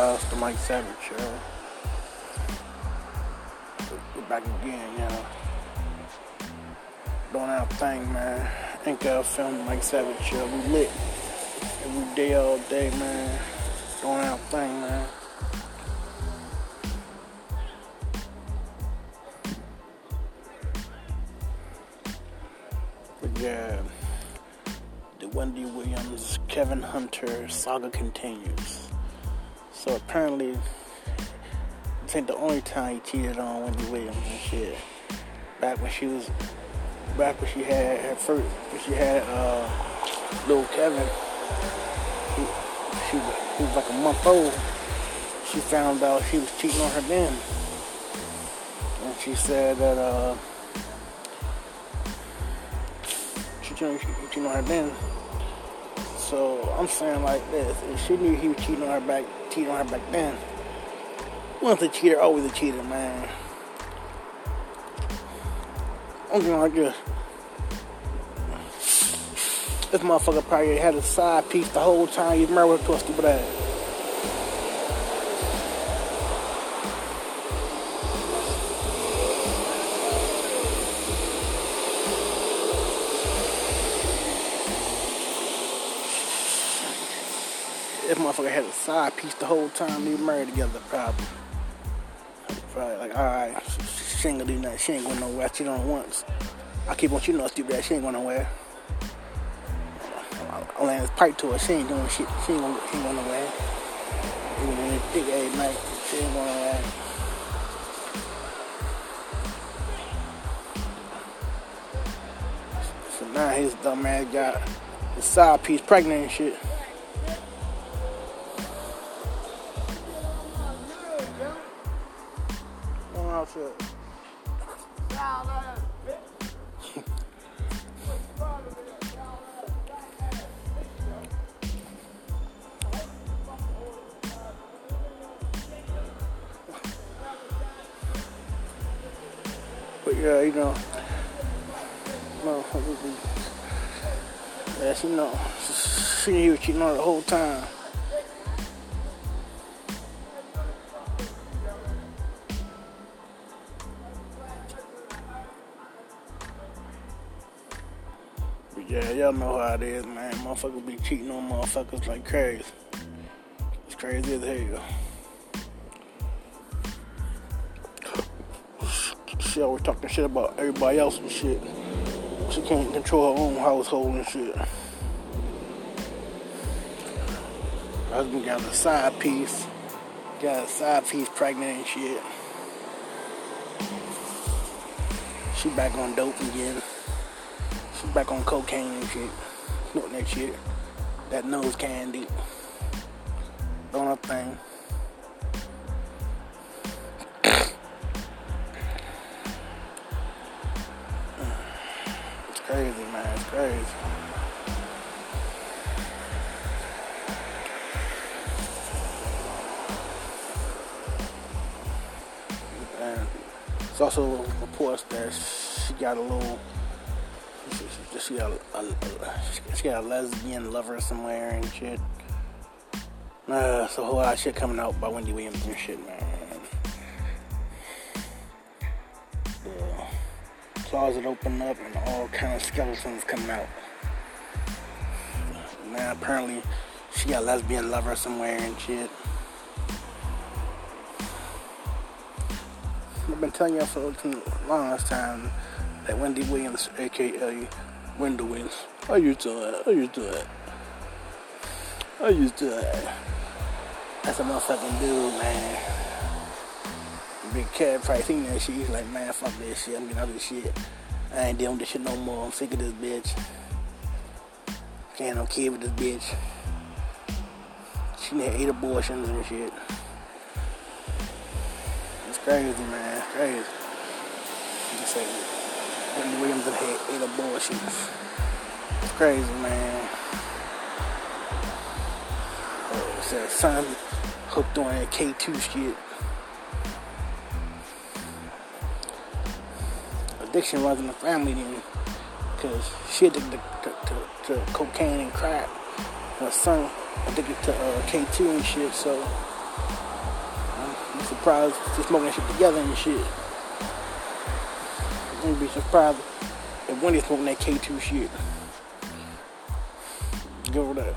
y'all? It's the Mike Savage Show. We're back again, y'all. Doing our thing, man. Got film Mike Savage Show. We lit every day, all day, man. Doing our thing, man. But yeah, the Wendy Williams, Kevin Hunter saga continues. So apparently, this ain't the only time he cheated on Wendy Williams and shit. Back when she was, back when she had her first, when she had uh, little Kevin, he, she was, he was like a month old. She found out he was cheating on her then, and she said that uh, she she cheating on her then. So I'm saying like this: if she knew he was cheating on her back, cheating on her back then, once a cheater, always a cheater, man. I'm going like this. This motherfucker probably had a side piece the whole time he's married to a stupid ass. Motherfucker had a side piece the whole time they were married together, probably. Probably like, alright, she ain't gonna do nothing. She ain't going nowhere. Cheated on once. I keep on cheating on stupid ass. She ain't going nowhere. I land this pipe to her. She ain't doing shit. She ain't going, she ain't going nowhere. Even in the thick ass night, she ain't going nowhere. So now his dumb ass got his side piece pregnant and shit. Outside. But yeah, you know, motherfuckers be, yeah, she know, knew he was cheating on the whole time. Yeah, y'all know how it is, man. Motherfuckers be cheating on motherfuckers like crazy. It's crazy as hell. She always talking shit about everybody else and shit. She can't control her own household and shit. Husband got a side piece. Got a side piece pregnant and shit. She back on dope again. Back on cocaine and shit. Snorting that shit. That nose candy. Doing her thing. It's crazy, man. It's crazy. And it's also reports that she got a little. She, got a, a, a- she got a lesbian lover somewhere and shit. Uh, so a whole lot of shit coming out by Wendy Williams and shit, man. The closet opened up and all kind of skeletons coming out. Man, apparently she got a lesbian lover somewhere and shit. I've been telling y'all for the longest time that Wendy Williams, aka Wendy Williams, how you doing? How you doing? How you doing? That's a motherfucking dude, man. Big cat seen that shit. He's like, man, fuck this shit. I'm getting out of this shit. I ain't dealing with this shit no more. I'm sick of this bitch. Can't no kid with this bitch. She had eight abortions and shit. It's crazy, man. It's crazy. Just Williams had eight abortions. It's crazy, man. Uh, said son hooked on that K2 shit. Addiction runs in the family then. Because she addicted to, to, to cocaine and crack. Her son addicted to uh, K2 and shit, so I'm surprised if smoking that shit together and shit. Wouldn't be surprised if Wendy smoking that K2 shit. Her that.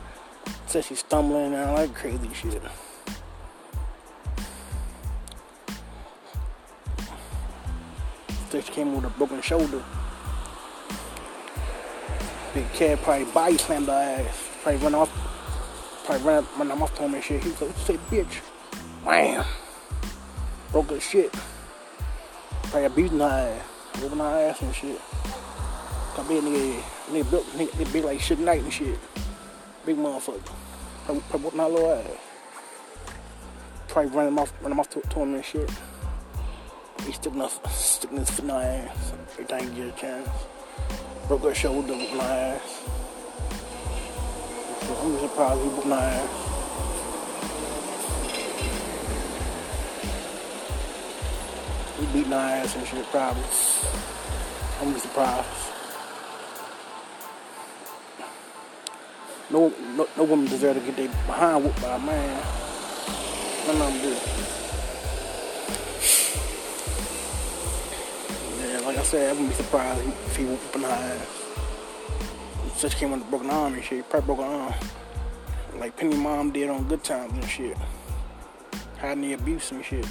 Said she's stumbling and all that crazy shit. Said she came with a broken shoulder. Big cat probably body slammed her ass. Probably run off. Probably run, run off to him and shit. He was like, say, bitch. Wham. Broke her shit. Probably abusing her ass. Whooping her ass and shit. Come in, nigga, nigga built, nigga, nigga big like shit night and shit. Big motherfucker. Probably, probably whooping her little ass. Probably running off, running off to, to him and shit. He sticking, us, sticking his foot in her ass. Every time he get a chance. Broke her shoulder, whooping her ass. I'm surprised he whooping her ass. Beating her ass and shit, probably. I'm surprised. No, no, no woman deserve to get their behind whooped by a man. None of them do. Yeah, like I said, I wouldn't be surprised if he whooping her ass. Such came with a broken arm and shit. Probably broke her arm. Like Penny mom did on Good Times and shit. Hiding the abuse and shit.